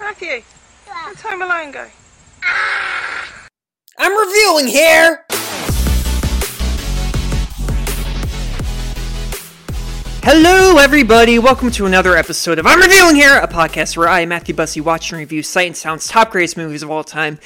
Matthew, where'd Home Alone go? I'm reviewing here! Hello, everybody. Welcome to another episode of I'm Reviewing Here, a podcast where I, Matthew Bussey, watch and review Sight and Sound's top greatest movies of all time.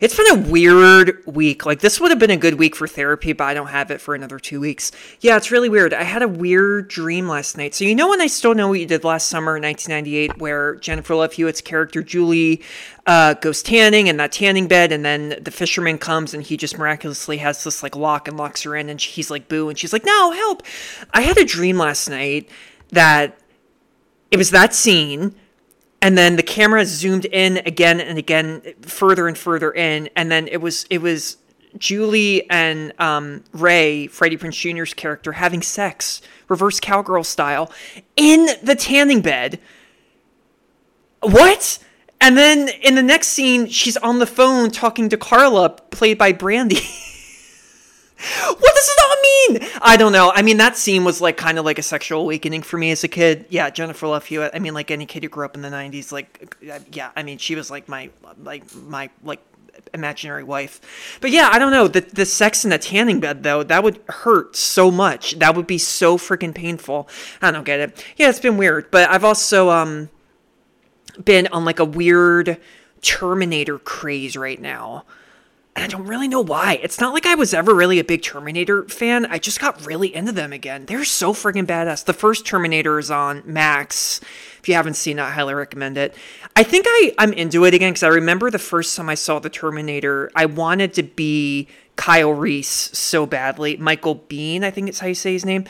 It's been a weird week. Like, this would have been a good week for therapy, but I don't have it for another two weeks. Yeah, it's really weird. I had a weird dream last night. So, you know, when I still know what you did last summer in 1998, where Jennifer Love Hewitt's character Julie uh, goes tanning in that tanning bed, and then the fisherman comes and he just miraculously has this like lock and locks her in, and he's like, boo, and she's like, no, help. I had a dream last night that it was that scene and then the camera zoomed in again and again further and further in. And then it was it was julie and um, ray freddie prinze jr's character having sex reverse cowgirl style in the tanning bed. What? And then in the next scene she's on the phone talking to carla played by brandy what does it all mean? I don't know. I mean, that scene was like kind of like a sexual awakening for me as a kid. Yeah, Jennifer Love Hewitt. I mean, like any kid who grew up in the '90s, like, yeah. I mean, she was like my, like my, like imaginary wife. But yeah, I don't know. The the sex in the tanning bed though, that would hurt so much. That would be so freaking painful. I don't get it. Yeah, it's been weird. But I've also um been on like a weird Terminator craze right now. And I don't really know why. It's not like I was ever really a big Terminator fan. I just got really into them again. They're so friggin' badass. The first Terminator is on Max. If you haven't seen it, I highly recommend it. I think I, I'm into it again because I remember the first time I saw the Terminator, I wanted to be Kyle Reese so badly. Michael Biehn, I think it's how you say his name.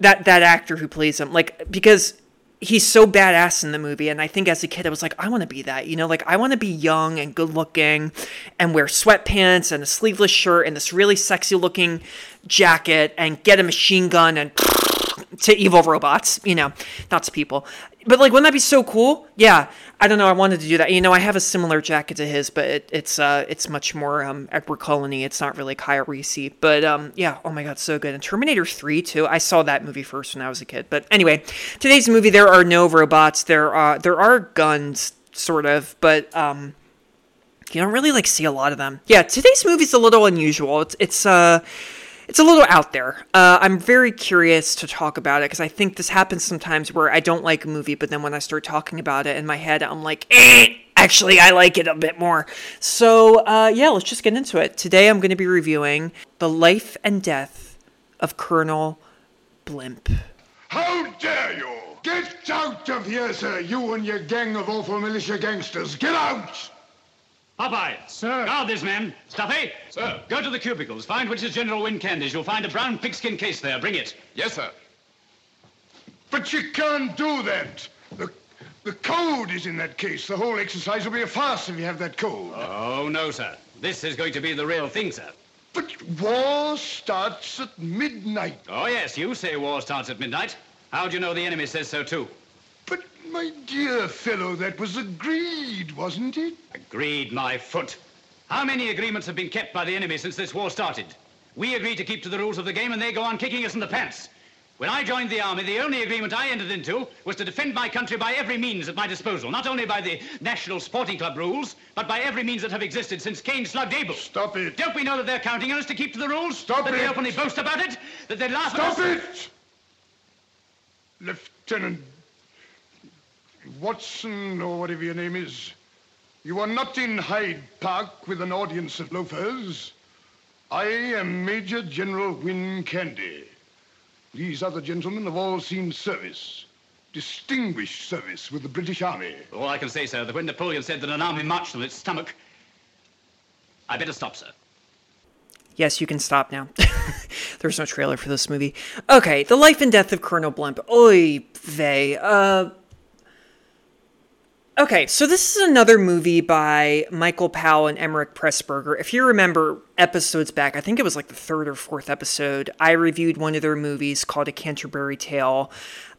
That that actor who plays him. Like because he's so badass in the movie and i think as a kid i was like i want to be that you know like i want to be young and good looking and wear sweatpants and a sleeveless shirt and this really sexy looking jacket and get a machine gun and to evil robots you know not to people but like wouldn't that be so cool? Yeah. I don't know. I wanted to do that. You know i have a similar jacket to his but it, it's uh it's much more um edward cullen it's not really kyle reese but um yeah. Oh my god so good. And terminator 3 too. I saw that movie first when i was a kid. But anyway today's movie there are no robots. There are there are guns sort of but um you don't really like see a lot of them. Yeah today's movie's a little unusual. It's it's uh it's a little out there. Uh, I'm very curious to talk about it because I think this happens sometimes where I don't like a movie, but then when I start talking about it in my head, I'm like, eh, actually, I like it a bit more. So, uh, yeah, let's just get into it. Today, I'm going to be reviewing The Life and Death of Colonel Blimp. How dare you! Get out of here, sir, you and your gang of awful militia gangsters. Get out! Popeye. Sir. Guard these men. Stuffy. Sir. Go to the cubicles. Find which is General Wynne Candy's. You'll find a brown pigskin case there. Bring it. Yes, sir. But you can't do that. The, the code is in that case. The whole exercise will be a farce if you have that code. Oh, no, sir. This is going to be the real thing, sir. But war starts at midnight. Oh, yes, you say war starts at midnight. How do you know the enemy says so, too? My dear fellow, that was agreed, wasn't it? Agreed, my foot. How many agreements have been kept by the enemy since this war started? We agreed to keep to the rules of the game, and they go on kicking us in the pants. When I joined the army, the only agreement I entered into was to defend my country by every means at my disposal, not only by the National Sporting Club rules, but by every means that have existed since Cain slugged Abel. Stop it. Don't we know that they're counting on us to keep to the rules? Stop it. that it. they openly boast about it? That they laugh Stop at us? Stop it! Lieutenant Watson, or whatever your name is. You are not in Hyde Park with an audience of loafers. I am Major General Wynne Candy. These other gentlemen have all seen service. Distinguished service with the British Army. All I can say, sir, that when Napoleon said that an army marched on its stomach, I better stop, sir. Yes, you can stop now. There's no trailer for this movie. Okay, The Life and Death of Colonel Blimp. Oy vey. Uh, Okay, so this is another movie by Michael Powell and Emeric Pressburger. If you remember episodes back, I think it was like the third or fourth episode, I reviewed one of their movies called A Canterbury Tale.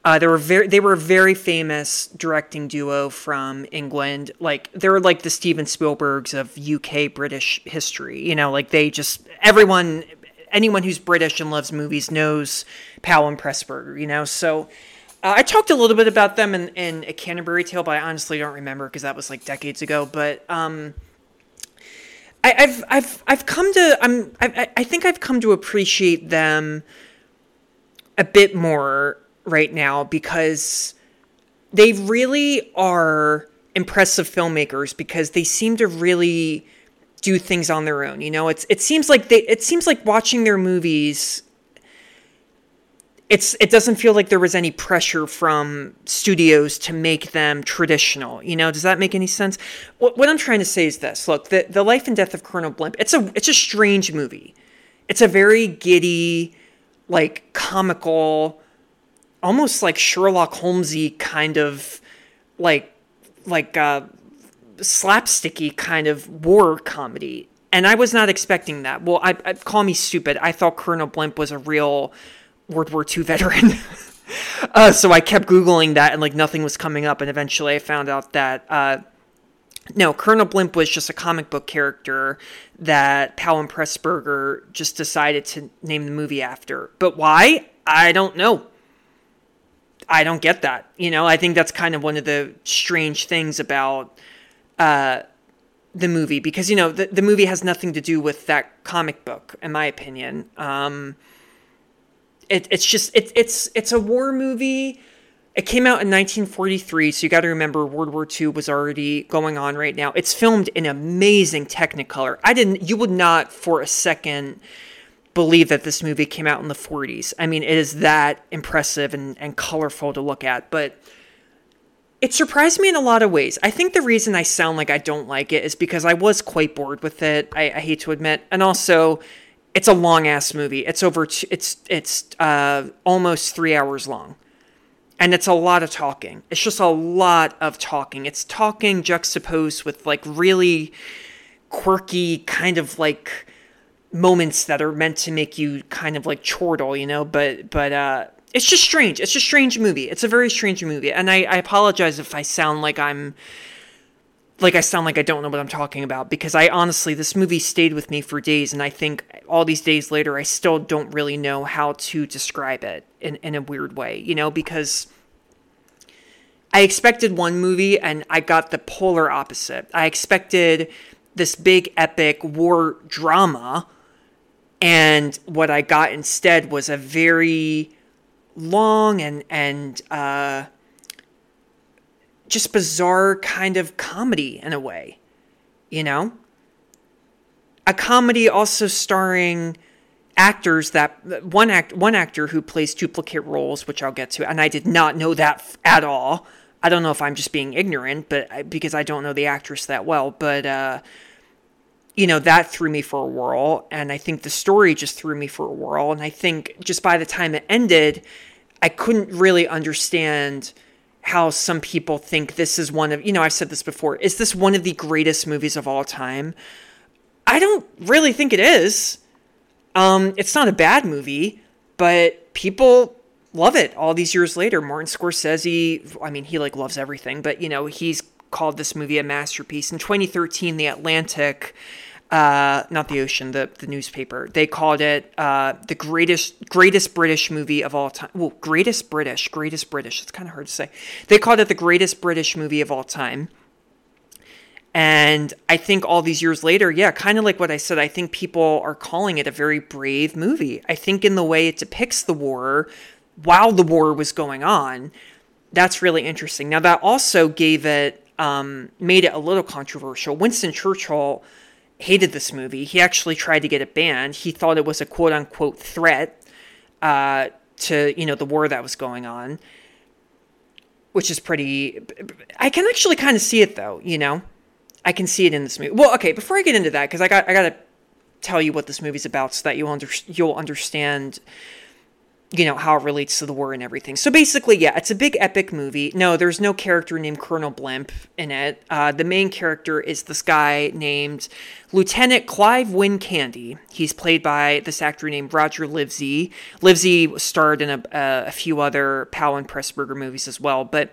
Uh, they were very they were a very famous directing duo from England. Like they were like the Steven Spielbergs of UK British history. You know, like they just everyone anyone who's British and loves movies knows Powell and Pressburger. You know, so Uh, I talked a little bit about them in, in a Canterbury Tale, but I honestly don't remember because that was like decades ago. But um, I, I've I've I've come to I'm I, I think I've come to appreciate them a bit more right now because they really are impressive filmmakers because they seem to really do things on their own. You know, it's it seems like they it seems like watching their movies it's it doesn't feel like there was any pressure from studios to make them traditional. You know, does that make any sense? What, what I'm trying to say is this: look, the the life and death of Colonel Blimp. It's a it's a strange movie. It's a very giddy, like comical, almost like Sherlock Holmesy kind of like like uh, slapsticky kind of war comedy. And I was not expecting that. Well, I, I call me stupid. I thought Colonel Blimp was a real World War II veteran. uh, so I kept Googling that and like nothing was coming up. And eventually I found out that, uh, no, Colonel Blimp was just a comic book character that Powell and Pressburger just decided to name the movie after. But why? I don't know. I don't get that. You know, I think that's kind of one of the strange things about uh, the movie because, you know, the, the movie has nothing to do with that comic book, in my opinion. Um, it, it's just it, it's it's a war movie. It came out in 1943, so you got to remember World War II was already going on right now. It's filmed in amazing Technicolor. I didn't, you would not for a second believe that this movie came out in the 40s. I mean, it is that impressive and, and colorful to look at, but it surprised me in a lot of ways. I think the reason I sound like I don't like it is because I was quite bored with it. I, I hate to admit, and also it's a long ass movie. It's over. It's it's uh, almost three hours long, and it's a lot of talking. It's just a lot of talking. It's talking juxtaposed with like really quirky kind of like moments that are meant to make you kind of like chortle, you know. But but uh, it's just strange. It's a strange movie. It's a very strange movie, and I, I apologize if I sound like I'm like I sound like I don't know what I'm talking about because I honestly this movie stayed with me for days and I think all these days later I still don't really know how to describe it in, in a weird way, you know, because I expected one movie and I got the polar opposite. I expected this big epic war drama and what I got instead was a very long and and uh just bizarre kind of comedy in a way, you know? A comedy also starring actors that one act one actor who plays duplicate roles, which I'll get to, and I did not know that at all. I don't know if I'm just being ignorant, but I, because I don't know the actress that well, but uh, you know that threw me for a whirl, and I think the story just threw me for a whirl, and I think just by the time it ended, I couldn't really understand how some people think this is one of, you know, I've said this before. Is this one of the greatest movies of all time? I don't really think it is. Um, it's not a bad movie, but people love it all these years later. Martin Scorsese, I mean, he like loves everything, but you know, he's called this movie a masterpiece. In 2013, The Atlantic uh, not the ocean, the the newspaper. They called it uh, the greatest greatest British movie of all time. Well, greatest British, greatest British. It's kind of hard to say. They called it the greatest British movie of all time. And I think all these years later, yeah, kind of like what I said, I think people are calling it a very brave movie. I think in the way it depicts the war while the war was going on, that's really interesting. Now, that also gave it, um, made it a little controversial. Winston Churchill hated this movie. He actually tried to get it banned. He thought it was a quote unquote threat uh, to you know the war that was going on, which is pretty. I can actually kind of see it though. You know, I can see it in this movie. Well, okay, before I get into that, because I got I got to tell you what this movie's about so that you under, you'll understand you know, how it relates to the war and everything. So basically, yeah, it's a big epic movie. No, there's no character named Colonel Blimp in it. Uh, the main character is this guy named Lieutenant Clive Wynne Candy. He's played by this actor named Roger Livesey. Livesey starred in a, a few other Powell and Pressburger movies as well, but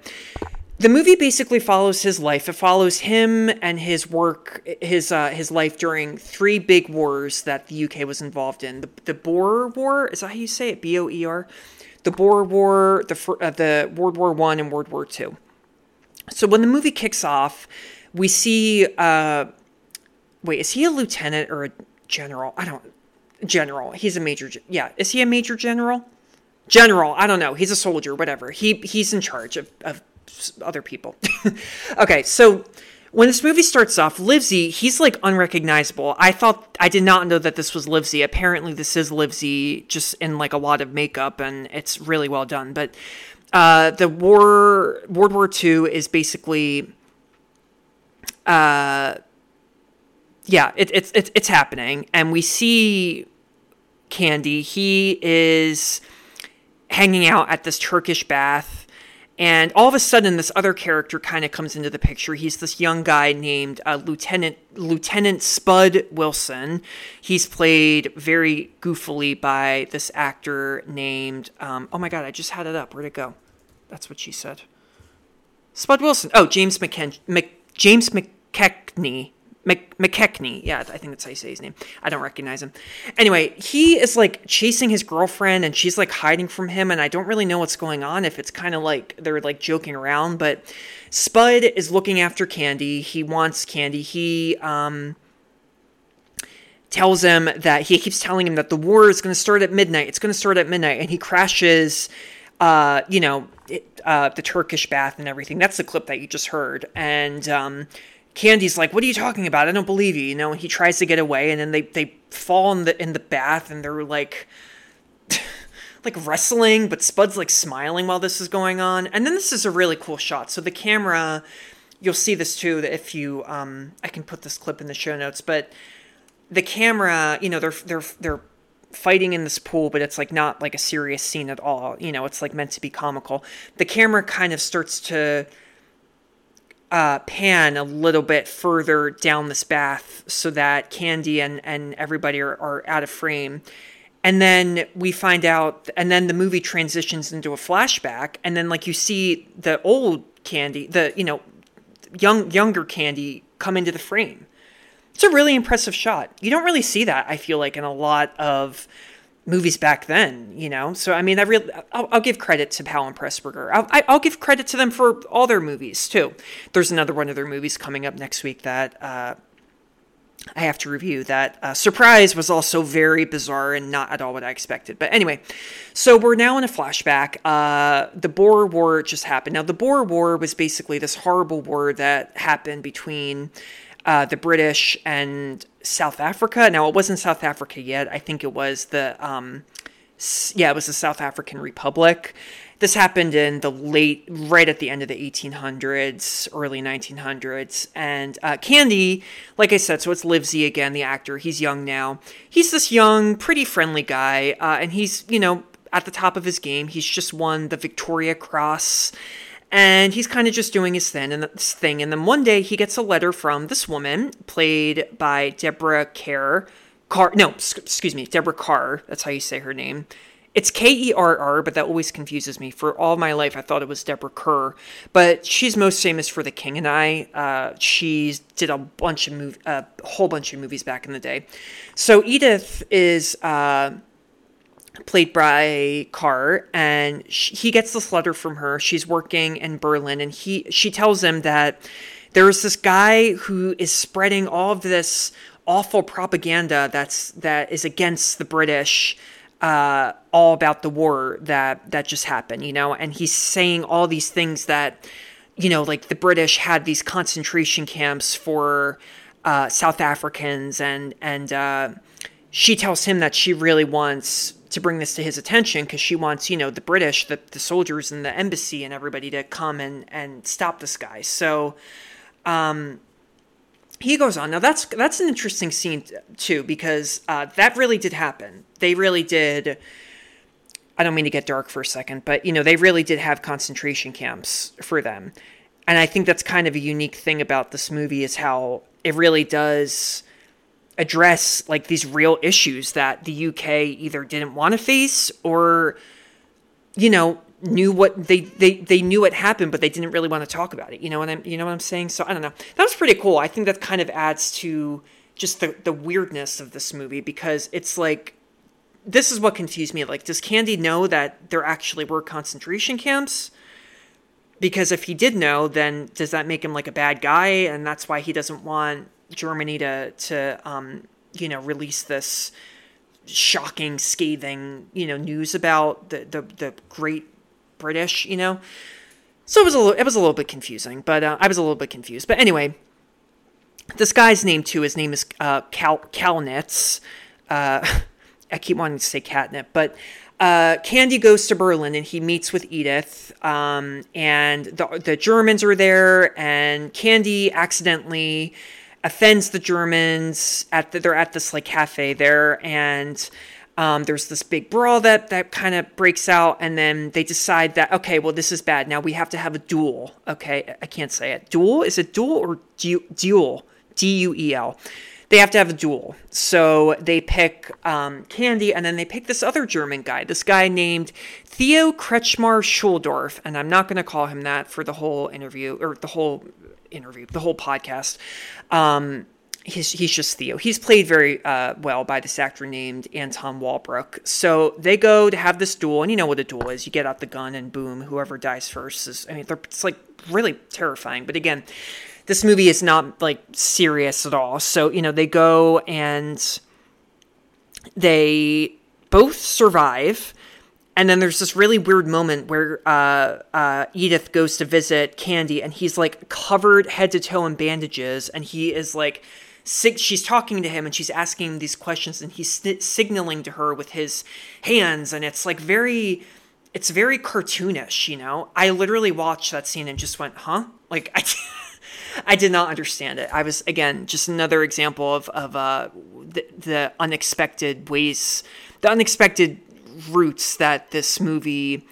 the movie basically follows his life. It follows him and his work, his uh, his life during three big wars that the UK was involved in. The, the Boer War is that how you say it? B O E R. the Boer War, the uh, the World War One and World War Two. So when the movie kicks off, we see. Uh, wait, is he a lieutenant or a general? I don't. General. He's a major. Yeah, is he a major general? General. I don't know. He's a soldier. Whatever. He he's in charge of of other people. okay, so when this movie starts off, Livesey, he's like unrecognizable. I thought I did not know that this was Livesey. Apparently, this is Livesey, just in like a lot of makeup, and it's really well done. But uh, the war, World War II, is basically, uh, yeah, it, it's it's it's happening, and we see Candy. He is hanging out at this Turkish bath. And all of a sudden, this other character kind of comes into the picture. He's this young guy named uh, Lieutenant Lieutenant Spud Wilson. He's played very goofily by this actor named. Um, oh my god, I just had it up. Where'd it go? That's what she said. Spud Wilson. Oh, James McKen- Mc- James McKechnie. Mc- McKechnie. Yeah, I think that's how you say his name. I don't recognize him. Anyway, he is like chasing his girlfriend and she's like hiding from him and I don't really know what's going on if it's kind of like they're like joking around, but Spud is looking after Candy. He wants Candy. He um tells him that he keeps telling him that the war is going to start at midnight. It's going to start at midnight, and he crashes. Uh, you know, it, uh, the Turkish bath and everything. That's the clip that you just heard. And um, Candy's like, "What are you talking about? I don't believe you." You know, and he tries to get away, and then they they fall in the in the bath, and they're like. like wrestling, but Spud's like smiling while this is going on. And then this is a really cool shot. So the camera, you'll see this too. That if you, um, I can put this clip in the show notes, but the camera, you know, they're they're they're fighting in this pool, but it's like not like a serious scene at all. You know, it's like meant to be comical. The camera kind of starts to uh, pan a little bit further down this bath so that Candy and and everybody are, are out of frame. And then we find out, and then the movie transitions into a flashback, and then like you see the old Candy, the you know, young younger Candy come into the frame. It's a really impressive shot. You don't really see that, I feel like, in a lot of movies back then, you know? So, I mean, I really, I'll, I'll give credit to Powell and Pressburger. I'll, I'll give credit to them for all their movies, too. There's another one of their movies coming up next week that uh, I have to review that uh, Surprise was also very bizarre and not at all what I expected. But anyway, so we're now in a flashback. Uh, the Boer War just happened. Now, the Boer War was basically this horrible war that happened between uh, the British and South Africa. Now, it wasn't South Africa yet. I think it was the, um, yeah, it was the South African Republic. This happened in the late, right at the end of the 1800s, early 1900s. And uh, Candy, like I said, so it's Livesey again, the actor. He's young now. He's this young, pretty friendly guy. Uh, and he's, you know, at the top of his game. He's just won the Victoria Cross. And he's kind of just doing his thing, and this thing. And then one day he gets a letter from this woman, played by Deborah Kerr. No, excuse me, Deborah Carr. That's how you say her name. It's K E R R, but that always confuses me. For all my life, I thought it was Deborah Kerr, but she's most famous for The King and I. Uh, she did a bunch of mov- a whole bunch of movies back in the day. So Edith is uh, played by Carr, and sh he gets this letter from her. She's working in Berlin, and he she tells him that there is this guy who is spreading all of this awful propaganda that's that is against the British uh, all about the war that that just happened, you know, and he's saying all these things that, you know, like the British had these concentration camps for uh, South Africans, and and uh, she tells him that she really wants to bring this to his attention because she wants, you know, the British, the the soldiers and the embassy and everybody to come and and stop this guy. So um, he goes on. Now that's that's an interesting scene t- too because uh, that really did happen. They really did. I don't mean to get dark for a second, but you know they really did have concentration camps for them, and I think that's kind of a unique thing about this movie is how it really does address like these real issues that the UK either didn't want to face or you know knew what they, they they knew what happened but they didn't really want to talk about it you know what i'm you know what i'm saying so i don't know that was pretty cool i think that kind of adds to just the the weirdness of this movie because it's like this is what confused me. Like, does Candy know that there actually were concentration camps? Because if he did know, then does that make him like a bad guy, and that's why he doesn't want Germany to to um, you know release this shocking, scathing you know news about the the, the Great British, you know. So it was a little, it was a little bit confusing, but uh, I was a little bit confused. But anyway, this guy's name too. His name is uh, Cal Kaunitz. Uh, I keep wanting to say catnip, but uh, Candy goes to Berlin and he meets with Edith. Um, and the the Germans are there, and Candy accidentally offends the Germans at the, they're at this like cafe there, and um, there's this big brawl that that kind of breaks out, and then they decide that okay, well this is bad. Now we have to have a duel. Okay, I can't say it. Duel is it duel or du- duel? D U E L. They have to have a duel. So they pick um, Candy, and then they pick this other German guy, this guy named Theo Kretschmar Schuldorff, and I'm not going to call him that for the whole interview or the whole interview, the whole podcast. Um, he's he's just Theo. He's played very uh, well by this actor named Anton Walbrook. So they go to have this duel, and you know what a duel is. You get out the gun, and boom, whoever dies first is. I mean, it's like really terrifying. But again, this movie is not like serious at all. So you know they go and they both survive. And then there's this really weird moment where uh, uh, Edith goes to visit Candy, and he's like covered head to toe in bandages, and he is like sig- she's talking to him and she's asking him these questions and he's st- signaling to her with his hands and it's like very it's very cartoonish you know i literally watched that scene and just went huh like i I did not understand it. I was again just another example of of uh, the, the unexpected ways, the unexpected routes that this movie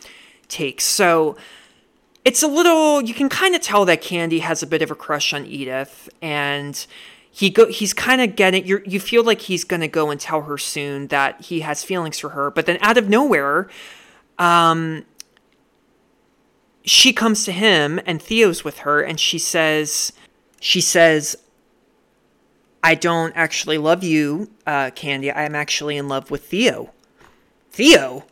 takes. So it's a little you can kind of tell that Candy has a bit of a crush on Edith and he go he's kind of getting you you feel like he's going to go and tell her soon that he has feelings for her but then out of nowhere um she comes to him and Theo's with her and she says she says I don't actually love you uh Candy. I am actually in love with Theo. Theo?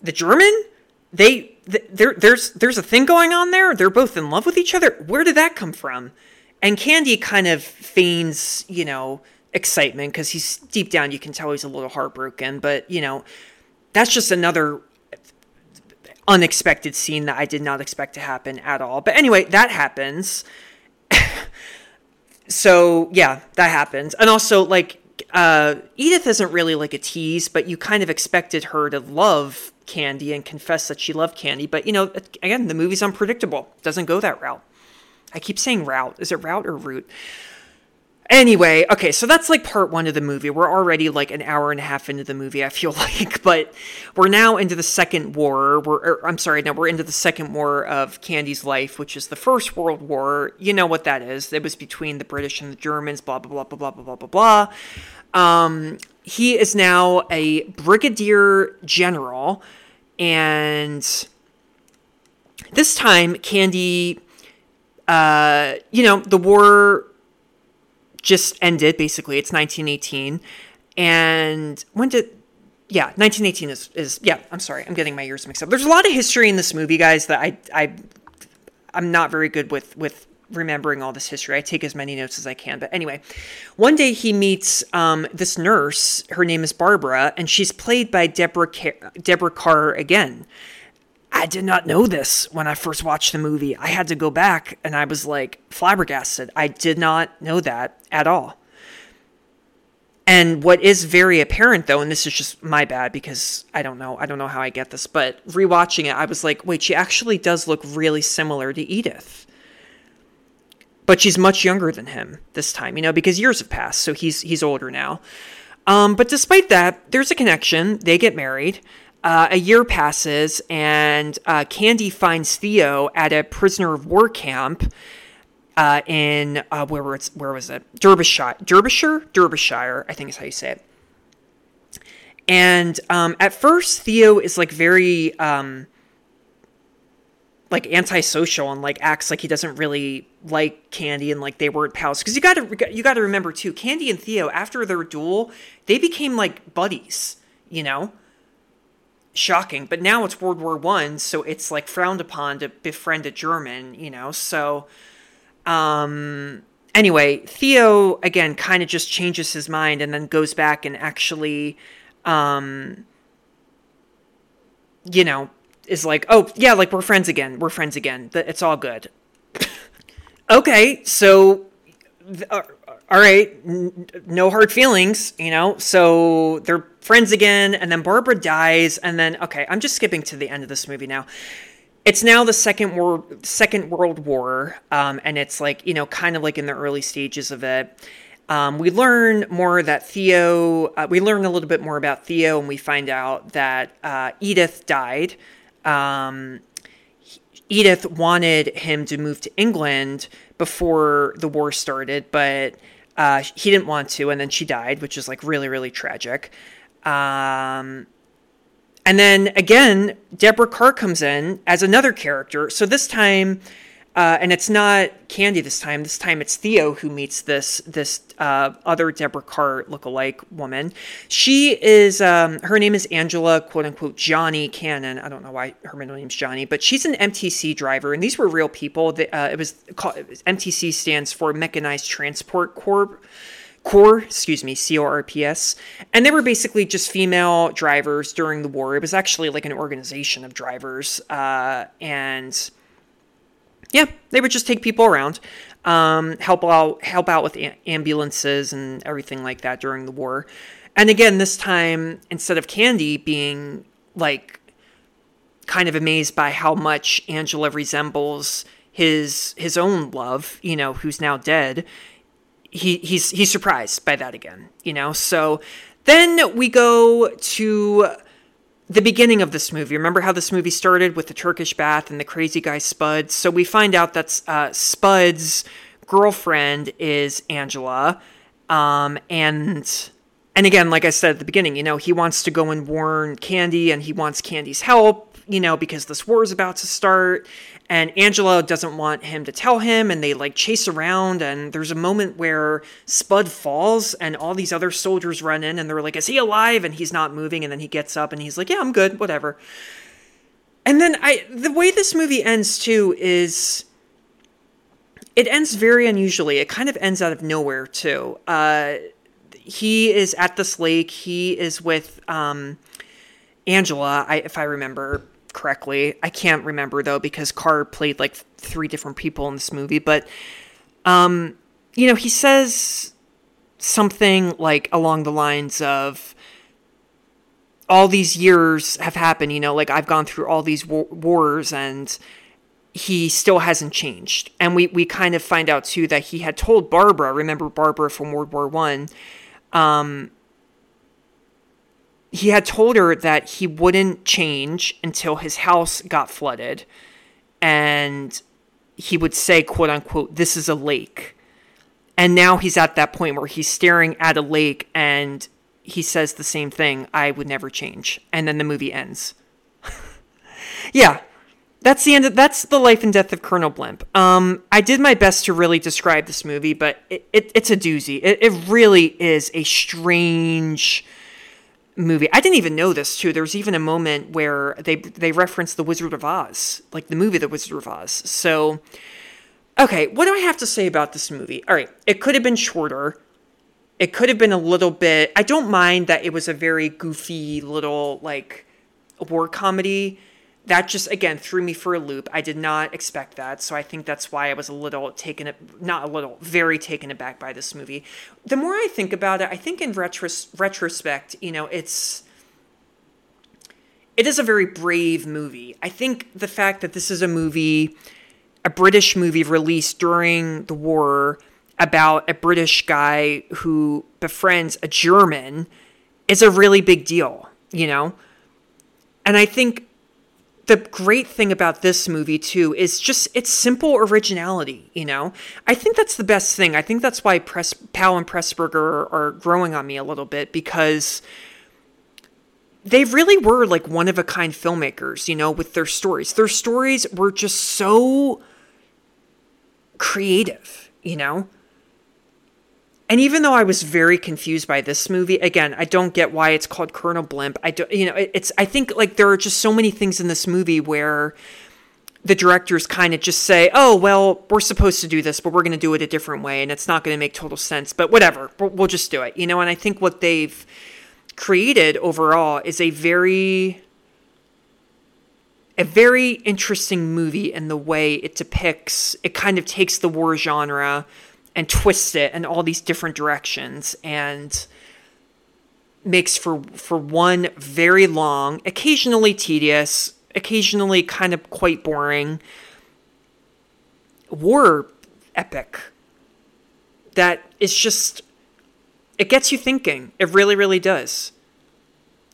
The German? They th- there there's there's a thing going on there? They're both in love with each other? Where did that come from? And Candy kind of feigns, you know, excitement because he's deep down, you can tell he's a little heartbroken. But, you know, that's just another unexpected scene that I did not expect to happen at all. But anyway, that happens. so, yeah, that happens. And also, like, uh, Edith isn't really like a tease, but you kind of expected her to love Candy and confess that she loved Candy. But, you know, again, the movie's unpredictable, doesn't go that route. I keep saying route. Is it route or route? Anyway, okay, so that's like part one of the movie. We're already like an hour and a half into the movie, I feel like, but we're now into the second war. We're, or, I'm sorry, now we're into the second war of Candy's life, which is the First World War. You know what that is. It was between the British and the Germans, blah, blah, blah, blah, blah, blah, blah, blah. Um, he is now a brigadier general, and this time, Candy uh, you know, the war just ended, basically. It's 1918. And when did. Yeah, 1918 is, is. Yeah, I'm sorry. I'm getting my years mixed up. There's a lot of history in this movie, guys, that I. I I'm not very good with with remembering all this history. I take as many notes as I can. But anyway, one day he meets um, this nurse. Her name is Barbara, and she's played by Deborah Car- Deborah Kerr again. I did not know this when I first watched the movie. I had to go back and I was like flabbergasted. I did not know that at all. And what is very apparent though, and this is just my bad because I don't know, I don't know how I get this, but rewatching it, I was like, wait, she actually does look really similar to Edith. But she's much younger than him this time, you know, because years have passed, so he's he's older now. Um, but despite that, there's a connection. They get married. Uh, a year passes, and uh, Candy finds Theo at a prisoner of war camp uh, in uh, where was where was it? Derbyshire, Derbyshire, Derbyshire, I think is how you say it. And um, at first, Theo is like very um, like antisocial and like acts like he doesn't really like Candy and like they weren't pals. Because you got to you got to remember too, Candy and Theo after their duel, they became like buddies. You know shocking. But now it's World War One, so it's like frowned upon to befriend a German, you know. So, um, anyway, Theo again kind of just changes his mind and then goes back and actually, um, you know, is like, oh yeah, like we're friends again. We're friends again. It's all good. okay, so. Uh, all right, n- no hard feelings, you know. So they're friends again, and then Barbara dies, and then okay, I'm just skipping to the end of this movie now. It's now the second war, second World War, um, and it's like you know, kind of like in the early stages of it. Um, we learn more that Theo. Uh, we learn a little bit more about Theo, and we find out that uh, Edith died. Um, Edith wanted him to move to England before the war started, but uh, he didn't want to, and then she died, which is like really, really tragic. Um, and then again, Deborah Kerr comes in as another character. So this time, uh, and it's not Candy this time. This time it's Theo who meets this this uh, other Deborah Kerr lookalike woman. She is um, her name is Angela, quote unquote Johnny Cannon. I don't know why her middle name's Johnny, but she's an MTC driver, and these were real people. Uh, it was called MTC stands for Mechanized Transport Corps. Corps, excuse me, C O R P S. And they were basically just female drivers during the war. It was actually like an organization of drivers. Uh, and yeah, they would just take people around, um, help out, help out with a- ambulances and everything like that during the war. And again, this time instead of Candy being like kind of amazed by how much Angela resembles his his own love, you know, who's now dead, he he's he's surprised by that again, you know. So then we go to the beginning of this movie. Remember how this movie started with the Turkish bath and the crazy guy Spud? So we find out that uh, Spud's girlfriend is Angela, um, and and again, like I said at the beginning, you know, he wants to go and warn Candy, and he wants Candy's help, you know, because this war is about to start. And Angela doesn't want him to tell him, and they like chase around. And there's a moment where Spud falls, and all these other soldiers run in, and they're like, "Is he alive?" And he's not moving. And then he gets up, and he's like, "Yeah, I'm good, whatever." And then I, the way this movie ends too is, it ends very unusually. It kind of ends out of nowhere too. Uh, he is at this lake. He is with um, Angela, I, if I remember correctly. I can't remember though because Carr played like three different people in this movie, but um, you know, he says something like along the lines of all these years have happened, you know, like I've gone through all these war- wars and he still hasn't changed. And we we kind of find out too that he had told Barbara, remember Barbara from World War 1, um he had told her that he wouldn't change until his house got flooded and he would say quote unquote this is a lake. And now he's at that point where he's staring at a lake and he says the same thing i would never change. And then the movie ends. Yeah. That's the end of, that's the life and death of colonel blimp. Um, i did my best to really describe this movie but it, it, it's a doozy. It, it really is a strange movie. I didn't even know this too. There was even a moment where they they referenced the Wizard of Oz, like the movie The Wizard of Oz. So, okay, what do I have to say about this movie? All right, it could have been shorter. It could have been a little bit. I don't mind that it was a very goofy little like war comedy. That just again threw me for a loop. I did not expect that, so I think that's why I was a little taken, not a little, very taken aback by this movie. The more I think about it, I think in retros- retrospect, you know, it's it is a very brave movie. I think the fact that this is a movie, a British movie released during the war about a British guy who befriends a German is a really big deal, you know? And I think the great thing about this movie too is just its simple originality you know? I think that's the best thing. I think that's why press powell and pressburger are, are growing on me a little bit because they really were like one of a kind filmmakers you know with their stories. Their stories were just so creative you know and even though I was very confused by this movie, again, I don't get why it's called Colonel Blimp. I don't, you know, it's. I think like there are just so many things in this movie where the directors kind of just say, "Oh, well, we're supposed to do this, but we're going to do it a different way, and it's not going to make total sense." But whatever, we'll just do it, you know. And I think what they've created overall is a very a very interesting movie in the way it depicts it kind of takes the war genre and twists it in all these different directions and makes for for one very long occasionally tedious occasionally kind of quite boring war epic that is just it gets you thinking it really really does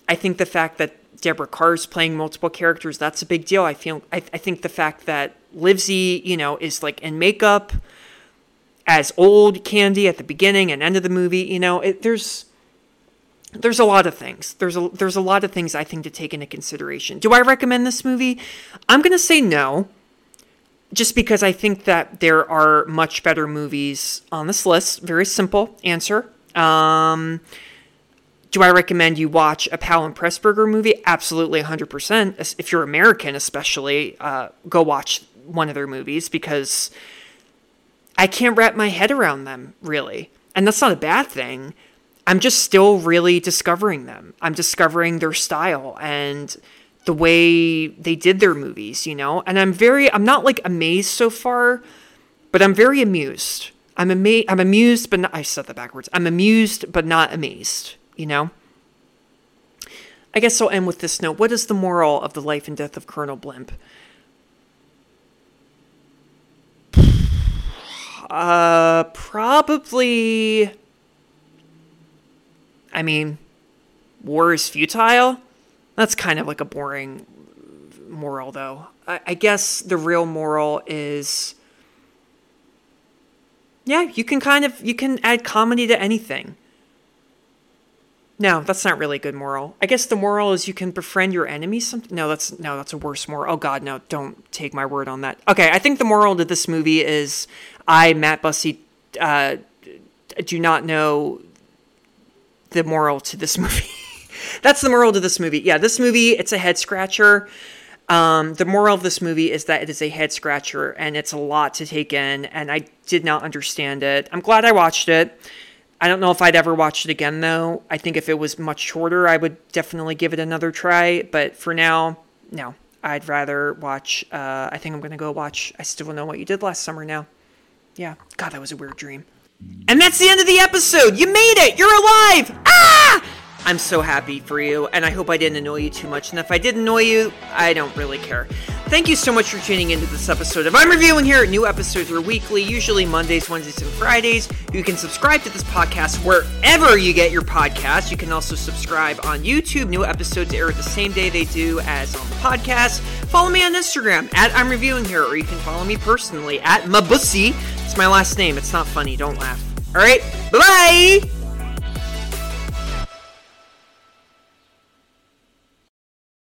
i think the fact that Deborah Kerr's playing multiple characters. That's a big deal. I feel. I, I think the fact that Livesey, you know, is like in makeup as old Candy at the beginning and end of the movie. You know, it, there's there's a lot of things. There's a there's a lot of things I think to take into consideration. Do I recommend this movie? I'm gonna say no, just because I think that there are much better movies on this list. Very simple answer. Um, do I recommend you watch a Powell and Pressburger movie? Absolutely, 100%. If you're American, especially, uh, go watch one of their movies because I can't wrap my head around them, really. And that's not a bad thing. I'm just still really discovering them. I'm discovering their style and the way they did their movies, you know? And I'm very, I'm not like amazed so far, but I'm very amused. I'm, ama- I'm amused, but not, I said that backwards. I'm amused, but not amazed you know? I guess I'll end with this note. What is the moral of the life and death of Colonel Blimp? Uh, probably. I mean, war is futile? That's kind of like a boring moral, though. I, I guess the real moral is. Yeah, you can kind of you can add comedy to anything. No, that's not really a good moral. I guess the moral is you can befriend your enemies. Some no, that's no, that's a worse moral. Oh God, no! Don't take my word on that. Okay, I think the moral to this movie is I, Matt Bussey, uh, do not know the moral to this movie. that's the moral to this movie. Yeah, this movie it's a head scratcher. Um, the moral of this movie is that it is a head scratcher and it's a lot to take in, and I did not understand it. I'm glad I watched it. I don't know if I'd ever watch it again though. I think if it was much shorter, I would definitely give it another try. But for now, no. I'd rather watch. Uh, I think I'm gonna go watch. I still don't know what you did last summer. Now, yeah. God, that was a weird dream. And that's the end of the episode. You made it. You're alive. Ah! I'm so happy for you, and I hope I didn't annoy you too much. And if I did annoy you, I don't really care. Thank you so much for tuning into this episode of I'm Reviewing here. New episodes are weekly, usually Mondays, Wednesdays, and Fridays. You can subscribe to this podcast wherever you get your podcasts. You can also subscribe on YouTube. New episodes air the same day they do as on the podcast. Follow me on Instagram at I'm Reviewing here, or you can follow me personally at Mabussy. It's my last name. It's not funny. Don't laugh. All right. Bye bye.